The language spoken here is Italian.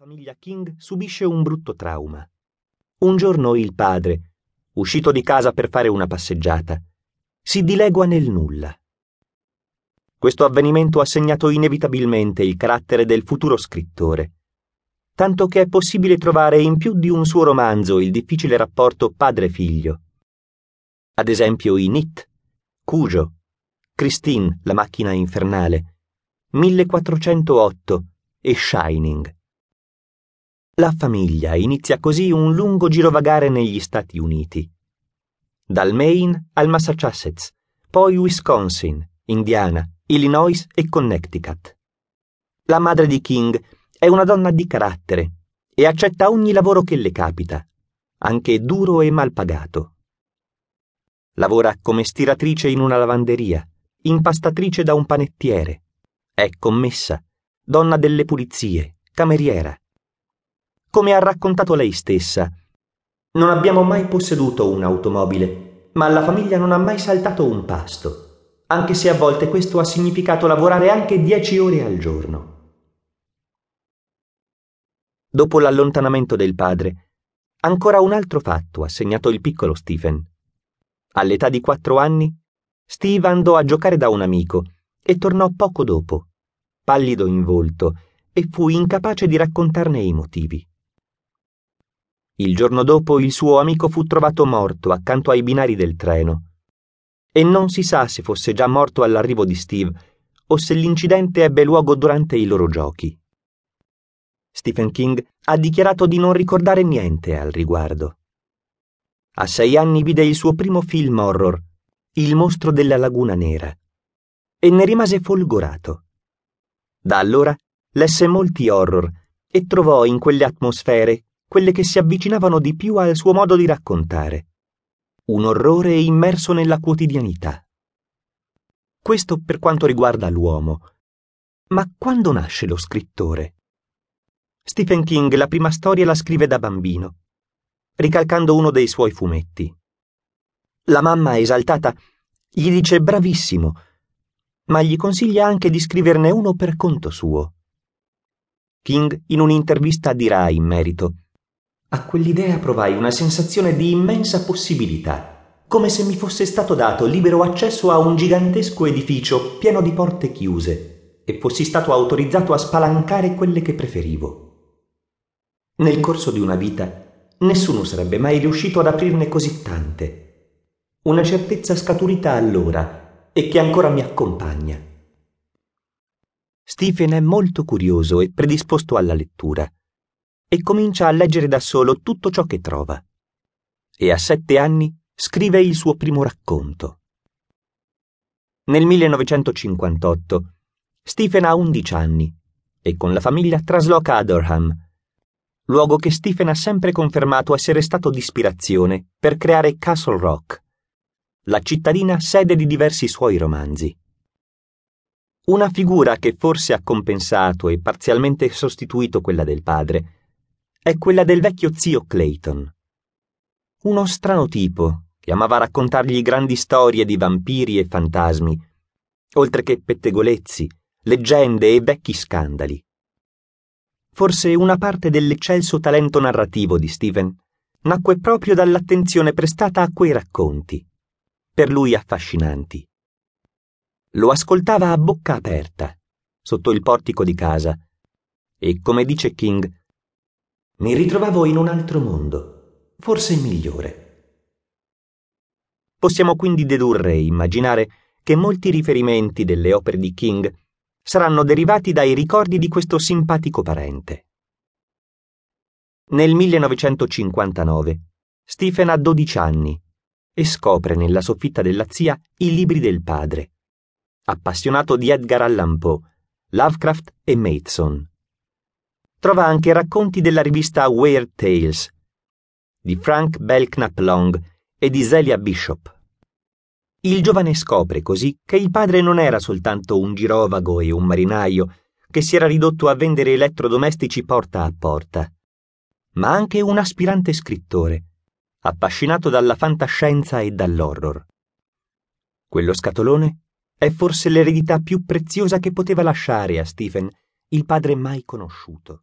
famiglia King subisce un brutto trauma. Un giorno il padre, uscito di casa per fare una passeggiata, si dilegua nel nulla. Questo avvenimento ha segnato inevitabilmente il carattere del futuro scrittore, tanto che è possibile trovare in più di un suo romanzo il difficile rapporto padre-figlio. Ad esempio in It, Cujo, Christine, la macchina infernale, 1408 e Shining. La famiglia inizia così un lungo girovagare negli Stati Uniti. Dal Maine al Massachusetts, poi Wisconsin, Indiana, Illinois e Connecticut. La madre di King è una donna di carattere e accetta ogni lavoro che le capita, anche duro e mal pagato. Lavora come stiratrice in una lavanderia, impastatrice da un panettiere, è commessa, donna delle pulizie, cameriera come ha raccontato lei stessa. Non abbiamo mai posseduto un'automobile, ma la famiglia non ha mai saltato un pasto, anche se a volte questo ha significato lavorare anche dieci ore al giorno. Dopo l'allontanamento del padre, ancora un altro fatto ha segnato il piccolo Stephen. All'età di quattro anni, Steve andò a giocare da un amico e tornò poco dopo, pallido in volto, e fu incapace di raccontarne i motivi. Il giorno dopo il suo amico fu trovato morto accanto ai binari del treno. E non si sa se fosse già morto all'arrivo di Steve o se l'incidente ebbe luogo durante i loro giochi. Stephen King ha dichiarato di non ricordare niente al riguardo. A sei anni vide il suo primo film horror, Il mostro della laguna nera, e ne rimase folgorato. Da allora lesse molti horror e trovò in quelle atmosfere quelle che si avvicinavano di più al suo modo di raccontare. Un orrore immerso nella quotidianità. Questo per quanto riguarda l'uomo. Ma quando nasce lo scrittore? Stephen King la prima storia la scrive da bambino, ricalcando uno dei suoi fumetti. La mamma, esaltata, gli dice bravissimo, ma gli consiglia anche di scriverne uno per conto suo. King in un'intervista dirà in merito a quell'idea provai una sensazione di immensa possibilità, come se mi fosse stato dato libero accesso a un gigantesco edificio pieno di porte chiuse e fossi stato autorizzato a spalancare quelle che preferivo. Nel corso di una vita nessuno sarebbe mai riuscito ad aprirne così tante. Una certezza scaturita allora e che ancora mi accompagna. Stephen è molto curioso e predisposto alla lettura e comincia a leggere da solo tutto ciò che trova. E a sette anni scrive il suo primo racconto. Nel 1958 Stephen ha 11 anni e con la famiglia trasloca a Durham, luogo che Stephen ha sempre confermato essere stato d'ispirazione per creare Castle Rock, la cittadina sede di diversi suoi romanzi. Una figura che forse ha compensato e parzialmente sostituito quella del padre è quella del vecchio zio Clayton. Uno strano tipo che amava raccontargli grandi storie di vampiri e fantasmi, oltre che pettegolezzi, leggende e vecchi scandali. Forse una parte dell'eccelso talento narrativo di Steven nacque proprio dall'attenzione prestata a quei racconti, per lui affascinanti. Lo ascoltava a bocca aperta, sotto il portico di casa, e, come dice King, mi ritrovavo in un altro mondo, forse migliore. Possiamo quindi dedurre e immaginare che molti riferimenti delle opere di King saranno derivati dai ricordi di questo simpatico parente. Nel 1959 Stephen ha 12 anni e scopre nella soffitta della zia i libri del padre, appassionato di Edgar Allan Poe, Lovecraft e Mason trova anche racconti della rivista Weird Tales di Frank Belknap Long e di Zelia Bishop. Il giovane scopre così che il padre non era soltanto un girovago e un marinaio che si era ridotto a vendere elettrodomestici porta a porta, ma anche un aspirante scrittore, affascinato dalla fantascienza e dall'horror. Quello scatolone è forse l'eredità più preziosa che poteva lasciare a Stephen il padre mai conosciuto.